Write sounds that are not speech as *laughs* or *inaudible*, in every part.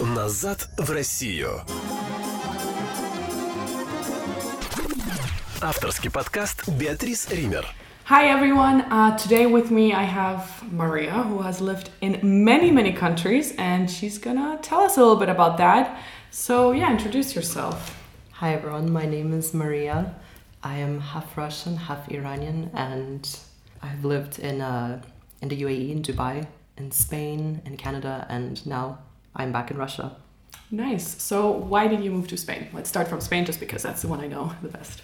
Назад в Россию. Авторский подкаст Беатрис Ример. Hi everyone. Uh, today with me I have Maria, who has lived in many, many countries, and she's gonna tell us a little bit about that. So, yeah, introduce yourself. Hi everyone, my name is Maria. I am half Russian, half Iranian, and I've lived in uh, in the UAE, in Dubai, in Spain, in Canada, and now I'm back in Russia. Nice. So, why did you move to Spain? Let's start from Spain, just because that's the one I know the best.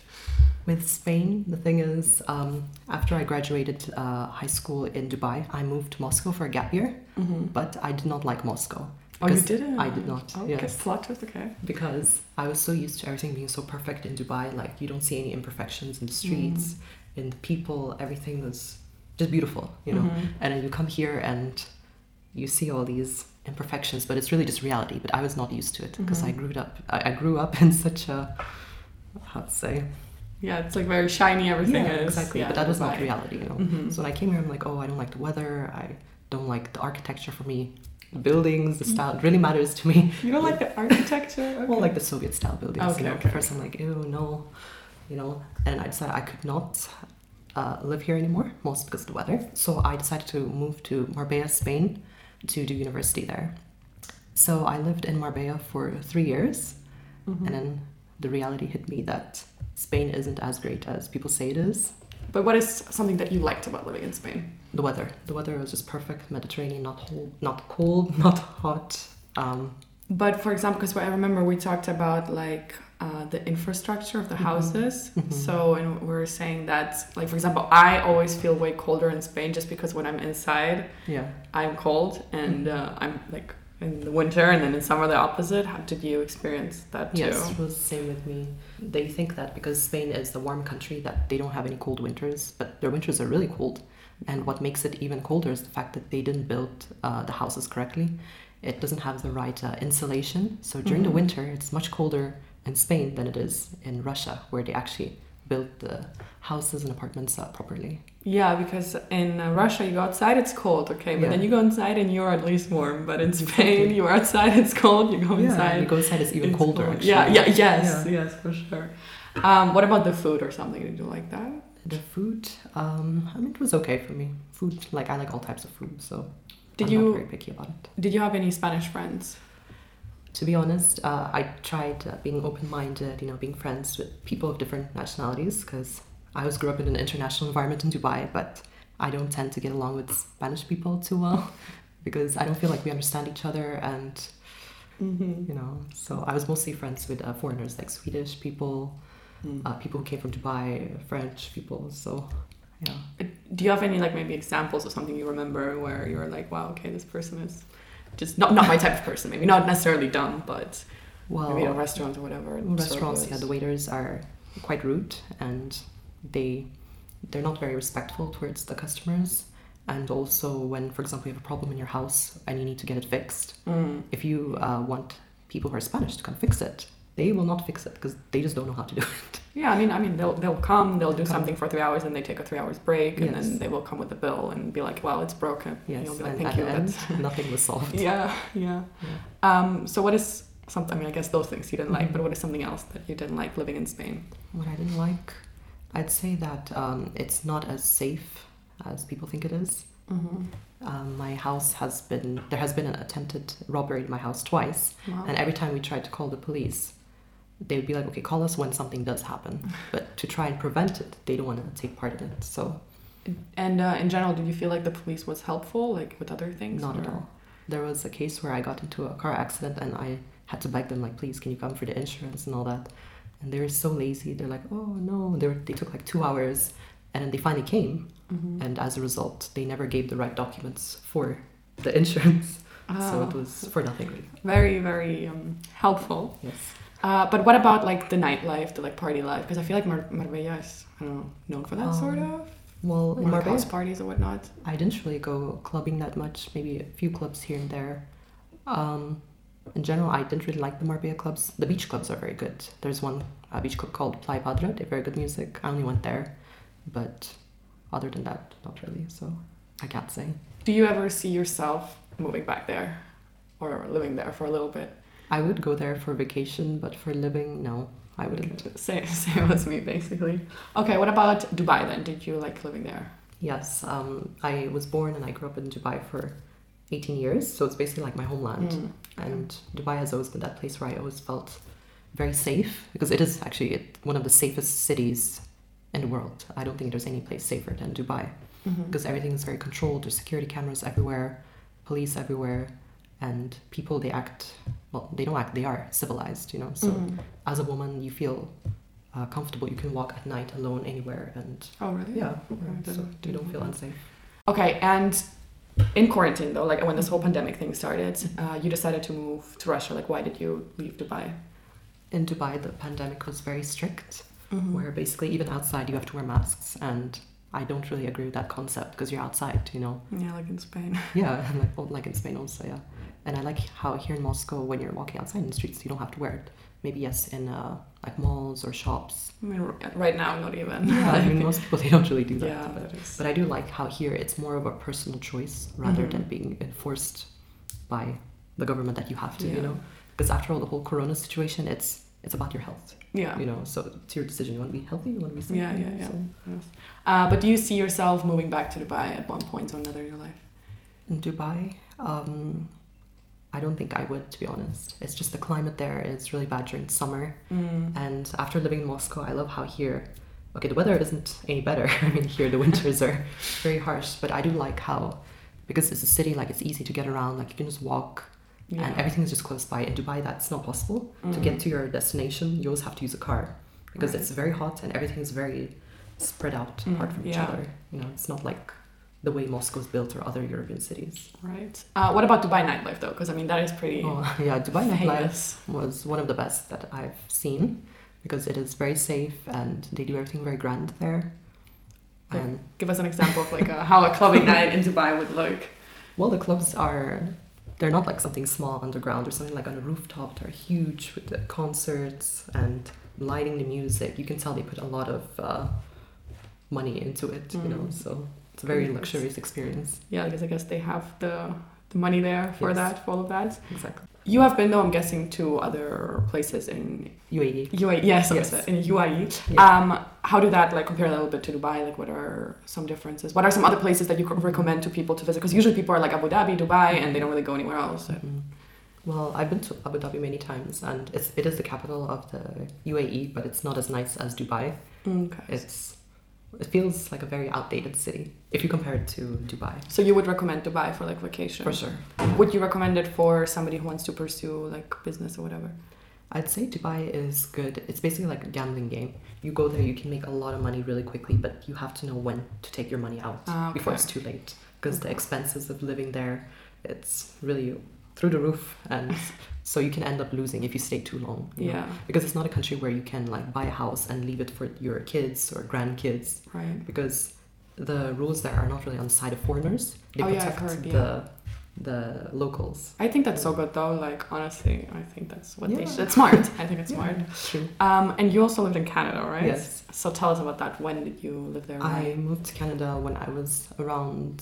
With Spain, the thing is, um, after I graduated uh, high school in Dubai, I moved to Moscow for a gap year, but I did not like Moscow. Oh, you didn't? I did not. Okay, Yes. plot twist, okay. because I was so used to everything being so perfect in Dubai. Like you don't see any imperfections in the streets, in the people. Everything was just beautiful, you know. And then you come here and you see all these imperfections, but it's really just reality. But I was not used to it because I grew up. I, I grew up *laughs* in such a how to say Yeah, it's like very shiny, everything yeah, is. exactly. yeah, but that was not reality, you know. Mhm. So when I came here, I'm like, oh, I don't like the weather. I don't like the architecture. For me, the buildings, the style, it really matters to me. You don't like the *laughs* architecture? Well, like the Soviet style buildings. Okay, you know, okay, at first I'm like, ew, no, you know. And I decided I could not uh, live here anymore, mostly because of the weather. So I decided to move to Marbella, Spain, to do university there. So I lived in Marbella for three years, Mm-hmm. and then the reality hit me that Spain isn't as great as people say it is. But what is something that you liked about living in Spain? The weather, the weather was just perfect, Mediterranean, not cold, not cold, *laughs* not hot. Um, But for example, because I remember we talked about like uh, the infrastructure of the houses. So, and we are saying that, like for example, I always feel way colder in Spain just because when I'm inside, yeah. I'm cold, and uh, I'm like in the winter, and then in summer the opposite. How did you experience that too? Yes, it was the same with me. They think that because Spain is the warm country that they don't have any cold winters, but their winters are really cold. And what makes it even colder is the fact that they didn't build uh, the houses correctly. It doesn't have the right uh, insulation. So during the winter, it's much colder in Spain than it is in Russia, where they actually built the houses and apartments uh, properly. Yeah, because in uh, Russia you go outside, it's cold, okay, but Yeah. then you go inside and you're at least warm. But in Spain, you are outside, it's cold. You go inside. you go inside, it's even It's colder. cold. Actually. Yeah, yeah, yes, Yeah. yes, for sure. Um, what about the food or something? Did you like that? The food, um, I mean, it was okay for me. Food, like I like all types of food, so Did I'm you- not very picky about it. Did you have any Spanish friends? To be honest, uh, I tried uh, being open-minded, you know, being friends with people of different nationalities because I was grew up in an international environment in Dubai, but I don't tend to get along with Spanish people too well *laughs* because I don't feel like we understand each other, and Mm-hmm. you know, so I was mostly friends with uh, foreigners like Swedish people, Mm. uh, people who came from Dubai, French people. So, yeah. Do you have any like maybe examples of something you remember where you were like, wow, okay, this person is just not not my type of person. Maybe not necessarily dumb, but Well, maybe a restaurant or whatever. restaurants yeah the waiters are quite rude and they they're not very respectful towards the customers and also when for example you have a problem in your house and you need to get it fixed Mm. if you uh, want people who are spanish to come fix it they will not fix it because they just don't know how to do it *laughs* Yeah, I mean, I mean, they'll they'll come, they'll do Come. something for three hours, and they take a three hours break, and then they will come with a bill and be like, "Well, it's broken." And yes be like, and "Thank at you." the end *laughs* nothing was solved *laughs* yeah, yeah. Um, so what is something? I mean, I guess those things you didn't like, Mhm. but what is something else that you didn't like living in Spain? what i didn't like i'd say that um, it's not as safe as people think it is Mm-hmm. um, my house has been there has been an attempted robbery in my house twice Wow. And every time we tried to call the police, they would be like, okay, call us when something does happen. But to try and prevent it, they don't want to take part in it. So, And uh, in general, did you feel like the police was helpful, like with other things? not at all. There was a case where I got into a car accident and I had to beg them, like, please, can you come for the insurance and all that? And they were so lazy. They're like, oh, no. They, were, they took like two hours and then they finally came. Mhm. And as a result, they never gave the right documents for the *laughs* insurance. So Oh. it was for nothing, really. very, very um, helpful. Yes. Uh, but what about like the nightlife, the like party life? Because I feel like Mar- Marbella is, I don't know, known for that Um, sort of. Well, Or Marbella, house parties or whatnot. I didn't really go clubbing that much, maybe a few clubs here and there. Um, in general, I didn't really like the Marbella clubs. The beach clubs are very good. There's one uh, beach club called Playa Padre. They have very good music. I only went there, but other than that, not really. So I can't say. Do you ever see yourself moving back there? or living there for a little bit? I would go there for vacation, but for living, no, I wouldn't. Same, *laughs* same as me, basically. Okay, what about Dubai then? Did you like living there? Yes, um, I was born and I grew up in Dubai for 18 years, so it's basically like my homeland. Mm. And Dubai has always been that place where I always felt very safe because it is actually one of the safest cities in the world. I don't think there's any place safer than Dubai Mhm. because everything is very controlled. There's security cameras everywhere, police everywhere, and people they act well. They don't act. They are civilized, you know. So Mhm. as a woman, you feel uh, comfortable. You can walk at night alone anywhere, and Oh, really? yeah, Okay, so you don't feel unsafe. Okay, and in quarantine though, like when this whole pandemic thing started, uh, you decided to move to Russia. Like, why did you leave Dubai? In Dubai, the pandemic was very strict, Mm-hmm. where basically even outside you have to wear masks, and I don't really agree with that concept because you're outside, you know. Yeah, like in Spain. *laughs* Yeah, like like in Spain also, yeah. And I like how here in Moscow, when you're walking outside in the streets, you don't have to wear it. Maybe yes, in uh, like malls or shops. I mean, right now, not even. Yeah, I mean most people *laughs* they don't really do that. yeah, but, that is. but I do like how here it's more of a personal choice rather Mhm. than being enforced by the government that you have to, Yeah. you know. Because after all, the whole Corona situation, it's it's about your health, yeah. you know. So it's your decision. You want to be healthy, you want to be safe. Yeah, yeah, yeah. so- Yes. Uh, but do you see yourself moving back to Dubai at one point or another in your life? In Dubai, um, I don't think I would, to be honest. It's just the climate there is really bad during summer. Mm. And after living in Moscow, I love how here, okay, the weather isn't any better. *laughs* I mean, here the winters are very harsh, but I do like how, because it's a city, like it's easy to get around, like you can just walk Yeah. and everything is just close by. In Dubai, that's not possible. To Mm. get to your destination, you always have to use a car because Right. it's very hot and everything is very spread out apart Mm, from each other. You know, it's not like the way Moscow's built or other European cities. Right. Uh, what about Dubai nightlife though? Because I mean, that is pretty Oh, *laughs* yeah, Dubai nightlife was one of the best that I've seen because it is very safe and they do everything very grand there. Like- And Give us an example of like a, how a clubbing night in Dubai would look. well, the clubs are they're not like something small underground or something like on a rooftop. They're huge with the concerts and lighting the music. You can tell they put a lot of uh, money into it, you know. Mm. So it's a very Yes. luxurious experience. Yeah, because I guess they have the the money there for Yes. that, for all of that. Exactly. You have been though, I'm guessing, to other places in UAE. UAE. Yes, Yes. in UAE. Yeah. Um, how do that like compare a little bit to Dubai? Like, what are some differences? What are some other places that you could recommend to people to visit? Because usually people are like Abu Dhabi, Dubai, and they don't really go anywhere else. Mhm. Well, I've been to Abu Dhabi many times, and it's it is the capital of the UAE, but it's not as nice as Dubai. Okay. It's it feels like a very outdated city if you compare it to Dubai. So you would recommend Dubai for like vacation? For sure. Would you recommend it for somebody who wants to pursue like business or whatever? I'd say Dubai is good. It's basically like a gambling game. You go there, you can make a lot of money really quickly, but you have to know when to take your money out Ah, before it's too late. Because the expenses of living there, it's really through the roof, and so you can end up losing if you stay too long. you know? Yeah. Because it's not a country where you can like buy a house and leave it for your kids or grandkids. Right. Because the rules there are not really on the side of foreigners. They Oh, yeah, I've protect heard, yeah. the the locals. I think that's so good though. Like honestly, I think that's what they Yeah. should. It's smart. I think it's *laughs* smart. True. Um, and you also lived in Canada, right? Yes. So tell us about that. When did you live there? I moved to Canada when I was around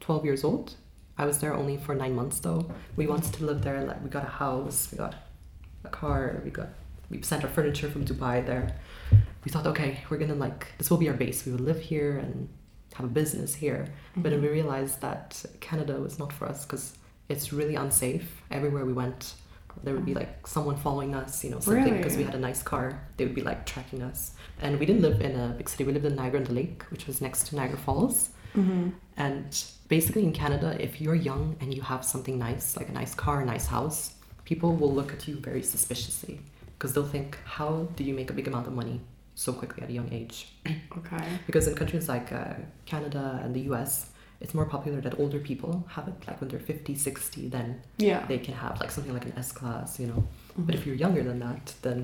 12 years old. I was there only for nine months though. We wanted to live there. Like we got a house, we got a car, we got we sent our furniture from Dubai there. We thought, okay, we're gonna like this will be our base. We will live here and have a business here. But then mm-hmm. we realized that Canada was not for us because it's really unsafe. Everywhere we went, there would be mm-hmm. like someone following us, you know, something because we had a nice car. They would be like tracking us. And we didn't live in a big city. We lived in Niagara on the Lake, which was next to Niagara Falls. Hmm And basically in Canada, if you're young and you have something nice, like a nice car, a nice house, people will look at you very suspiciously because they'll think, how do you make a big amount of money so quickly at a young age? *clears throat* Okay. Because in countries like uh, Canada and the US, it's more popular that older people have it like when they're 50, 60, then Yeah. they can have like something like an S class, you know. But Mhm. if you're younger than that, then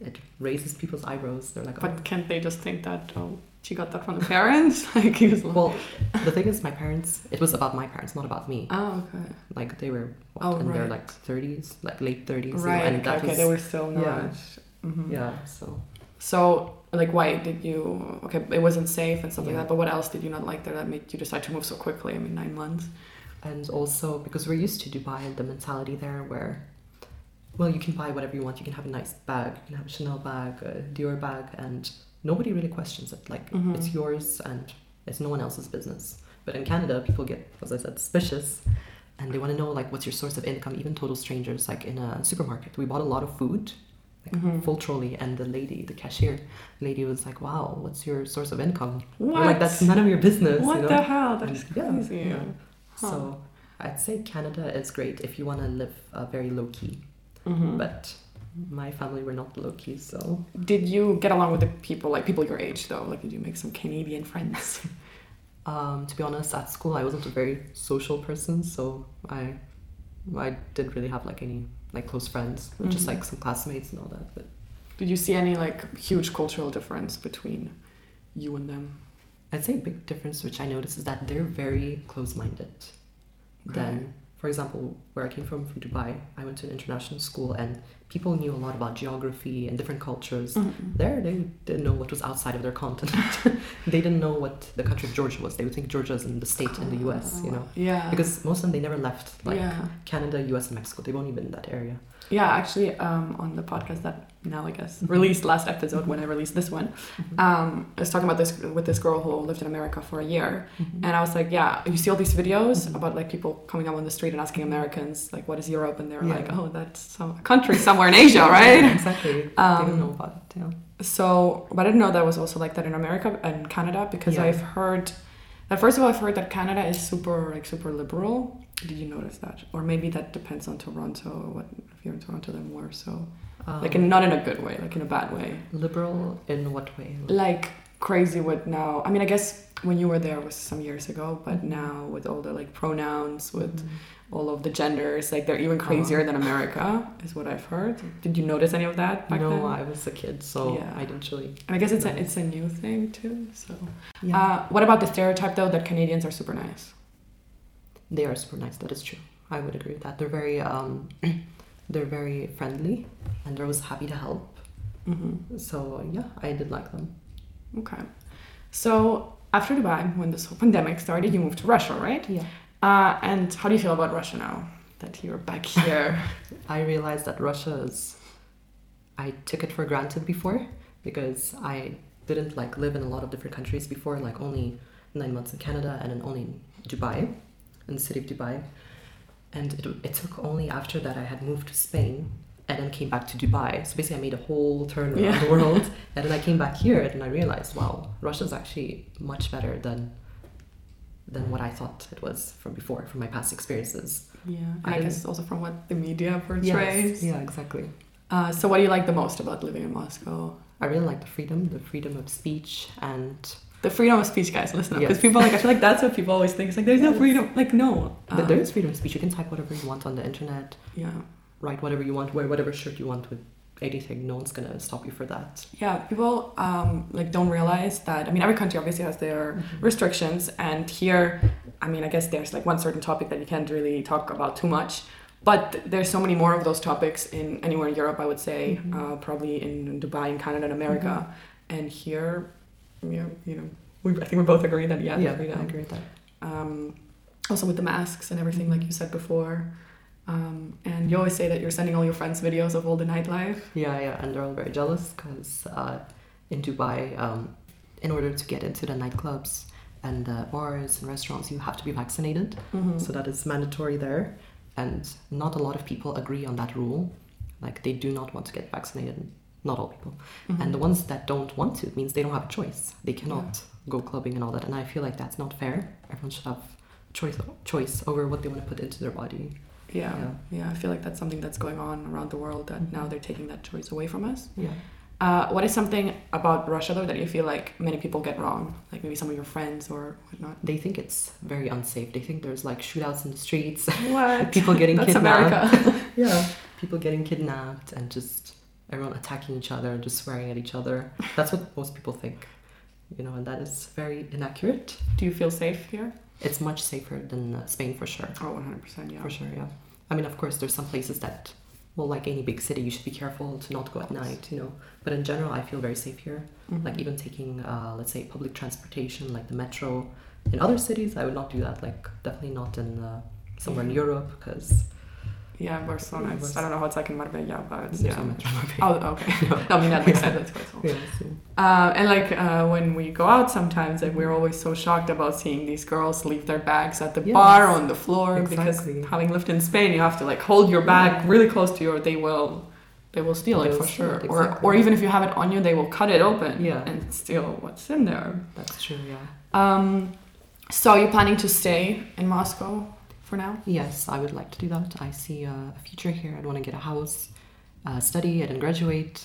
it raises people's eyebrows. They're like, oh. But can't they just think that oh, she got that from the parents? *laughs* like he was like, well, the thing is, my parents, it was about my parents, not about me. oh, okay. Like they were what, Oh, in their like 30s, like late 30s. you know, Right. okay, okay, was, they were still not. yeah. Mhm. Yeah, so So, like, why did you? Okay, it wasn't safe and stuff like that. But what else did you not like there that made you decide to move so quickly? I mean, nine months. And also because we're used to Dubai and the mentality there where, well, you can buy whatever you want. You can have a nice bag, you can have a Chanel bag, a Dior bag, and nobody really questions it. Like Mhm. it's yours and it's no one else's business. But in Canada, people get, as I said, suspicious. And they want to know like what's your source of income. Even total strangers, like in a supermarket, we bought a lot of food, like Mhm. full trolley, and the lady, the cashier lady, was like, "Wow, what's your source of income?" What? We're like, "That's none of your business." what you know? the hell? That's And, yeah, crazy. yeah. Huh. So I'd say Canada is great if you want to live uh, very low key. Mhm. But my family were not low key, so Did you get along with the people, like people your age though? Like, did you make some Canadian friends? *laughs* um, to be honest, at school I wasn't a very social person, so I I didn't really have like any like close friends, just Mhm. like some classmates and all that. But did you see any like huge cultural difference between you and them? I'd say a big difference which I noticed is that they're very close minded. Okay. Then, for example, where I came from, from Dubai, I went to an international school and people knew a lot about geography and different cultures. Mhm. There, they didn't know what was outside of their continent. *laughs* they didn't know what the country of Georgia was. They would think Georgia is in the state in the US, you know. Yeah. Because most of them, they never left like yeah. Canada, US, and Mexico. They've only been in that area. Yeah, actually, um, on the podcast that now I guess released last episode when I released this one, um, I was talking about this with this girl who lived in America for a year, Mm-hmm. and I was like, yeah, you see all these videos Mhm. about like people coming up on the street and asking Americans like, what is Europe, and they're Yeah. like, oh, that's some country somewhere in Asia, *laughs* right? exactly. they Um, don't know about it. Yeah. So, but I didn't know that was also like that in America and Canada because Yeah. I've heard that first of all I've heard that Canada is super like super liberal. Did you notice that? Or maybe that depends on Toronto. What if you're in Toronto, then more so like Um, in not in a good way, like in a bad way. liberal in what way? Like crazy with now. I mean, I guess when you were there was some years ago, but now with all the like pronouns, with Mhm. all of the genders, like they're even crazier Oh. than America, is what I've heard. Did you notice any of that back no, then? I was a kid, so Yeah. I didn't really. And I guess it's a it's a new thing too. So, Yeah. uh, what about the stereotype though that Canadians are super nice? They are super nice. That is true. I would agree with that. They're very, um, *clears throat* they're very friendly, and they're always happy to help. Mm-hmm. So yeah, I did like them. Okay. So after Dubai, when this whole pandemic started, you moved to Russia, right? Yeah. Uh, and how do you feel about Russia now that you're back *laughs* here? I realized that Russia is. I took it for granted before because I didn't like live in a lot of different countries before, like only nine months in Canada and then only in Dubai, in the city of Dubai. And it, it took only after that I had moved to Spain and then came back to Dubai. So basically, I made a whole turn around Yeah. the world. *laughs* And then I came back here and I realized, wow, Russia's actually much better than than what I thought it was from before, from my past experiences. yeah. And I guess also from what the media Yes. portrays. Yeah, exactly. Uh, so what do you like the most about living in Moscow? I really like the freedom, the freedom of speech, and The freedom of speech, guys. Listen up, because Yes. people like I feel like that's what people always think. It's like there's no freedom. Like no. but Um, there is freedom of speech. You can type whatever you want on the internet, yeah. Write whatever you want, wear whatever shirt you want with anything. No one's gonna stop you for that. Yeah, people um, like don't realize that. I mean, every country obviously has their restrictions, and here, I mean, I guess there's like one certain topic that you can't really talk about too much. But there's so many more of those topics in anywhere in Europe. I would say, Mhm. uh, probably in Dubai, in Canada, and America, and here, yeah, you know, we I think we both agree that yeah, Yeah, I agree with that. Um, also with the masks and everything, like you said before. Um, and you always say that you're sending all your friends videos of all the nightlife. Yeah, yeah, and they're all very jealous because uh, in Dubai, um, in order to get into the nightclubs and the bars and restaurants, you have to be vaccinated. Mm-hmm. So that is mandatory there, and not a lot of people agree on that rule. Like they do not want to get vaccinated. Not all people. Mm-hmm. And the ones that don't want to means they don't have a choice. They cannot go clubbing and all that. And I feel like that's not fair. Everyone should have choice choice over what they want to put into their body. Yeah, Yeah. yeah, I feel like that's something that's going on around the world that Mhm. now they're taking that choice away from us. Yeah. Uh, what is something about Russia though that you feel like many people get wrong? Like maybe some of your friends or whatnot. They think it's very unsafe. They think there's like shootouts in the streets, *laughs* What? people getting That's kidnapped. America. *laughs* *laughs* Yeah. People getting kidnapped and just everyone attacking each other and just swearing at each other. That's what most people think. You know, and that is very inaccurate. Do you feel safe here? It's much safer than uh, Spain for sure. Oh, 100%, yeah. For sure, yeah. I mean, of course, there's some places that, well, like any big city, you should be careful to not go at night, you know. But in general, I feel very safe here. Mhm. Like even taking, uh, let's say, public transportation, like the metro, in other cities, I would not do that. Like definitely not in uh, somewhere in Europe because Yeah, Barcelona. Barcelona. I don't know how it's like in Marbella, but it's, there's yeah. no metro Marbella. Oh, okay. *laughs* *laughs* I mean, that makes sense. That's quite cool. Yeah, Uh, and like uh, when we go out sometimes, like we're always so shocked about seeing these girls leave their bags at the Yes. bar on the floor Exactly. because having lived in Spain, you have to like hold your bag really close to you, or they will, they will steal They it will for steal sure. it, Or exactly. or even if you have it on you, they will cut it open Yeah. and steal what's in there. That's true, yeah. Um, so are you planning to stay in Moscow for now? Yes, I would like to do that. I see a future here. I'd want to get a house, uh, study, and then graduate.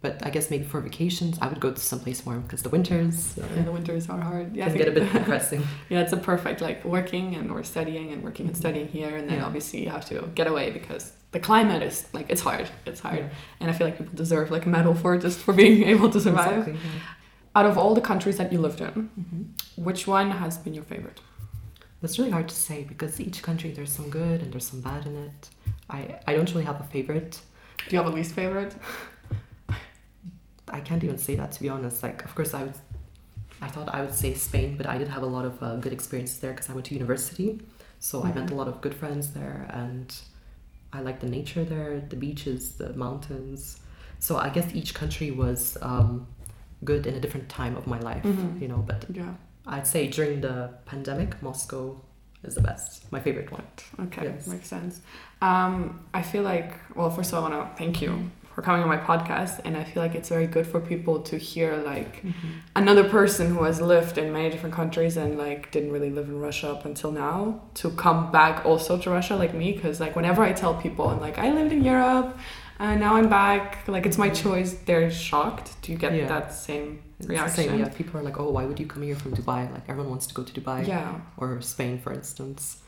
But I guess maybe for vacations, I would go to someplace warm because the winters uh, Yeah, the winters are hard. Yeah, can think- get a bit *laughs* depressing. Yeah, it's a perfect like working and or studying and working and studying here, and then Yeah. obviously you have to get away because the climate is like it's hard. It's hard, Yeah. and I feel like people deserve like a medal for just for being *laughs* able to survive. Exactly, yeah. Out of all the countries that you lived in, Mhm. which one has been your favorite? That's really hard to say because each country there's some good and there's some bad in it. I, I don't really have a favorite. Do you have a least favorite? I can't even say that to be honest. Like, of course, I would. I thought I would say Spain, but I did have a lot of uh, good experiences there because I went to university, so I met Mhm. a lot of good friends there, and I like the nature there, the beaches, the mountains. So I guess each country was um, good in a different time of my life, Mhm. you know. But Yeah. I'd say during the pandemic, Moscow is the best, my favorite one. Okay, Yes. makes sense. Um, I feel like, well, first of all, I want to thank you for coming on my podcast, and I feel like it's very good for people to hear like another person who has lived in many different countries and like didn't really live in Russia up until now to come back also to Russia like me, because like whenever I tell people I'm like I lived in Europe. And now I'm back. Like it's my choice. They're shocked. Do you get Yeah. that same reaction? same, yeah. People are like, "Oh, why would you come here from Dubai?" Like everyone wants to go to Dubai. Yeah. or Spain, for instance.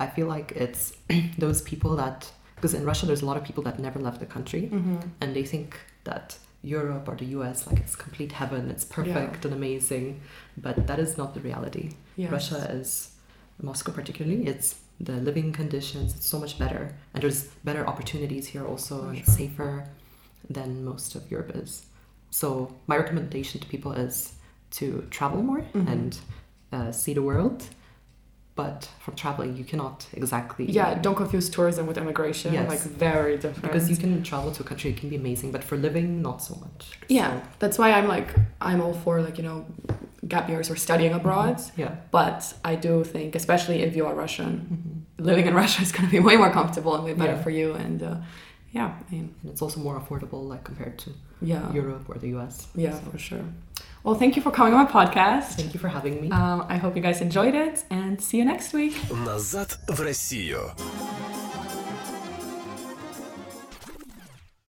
I feel like it's *clears throat* those people that, because in Russia, there's a lot of people that never left the country Mm-hmm. and they think that Europe or the US, like it's complete heaven, it's perfect and amazing, but that is not the reality. Yes. Russia is, Moscow particularly, it's the living conditions, it's so much better. And there's better opportunities here also, For and safer than most of Europe is. So, my recommendation to people is to travel more Mhm. and uh, see the world. But from traveling, you cannot exactly. Yeah, don't confuse tourism with immigration. Yes. Like very different. Because you can travel to a country, it can be amazing, but for living, not so much. Yeah, So, that's why I'm like I'm all for like you know gap years or studying abroad. yeah. But I do think, especially if you are Russian, Mhm. living in Russia is going to be way more comfortable and way better Yeah. for you. And uh, yeah, I mean, And it's also more affordable, like compared to yeah, Europe or the US. yeah, So, for sure. Well, thank you for coming on my podcast. Thank you for having me. Um, I hope you guys enjoyed it, and see you next week. Назад в Россию.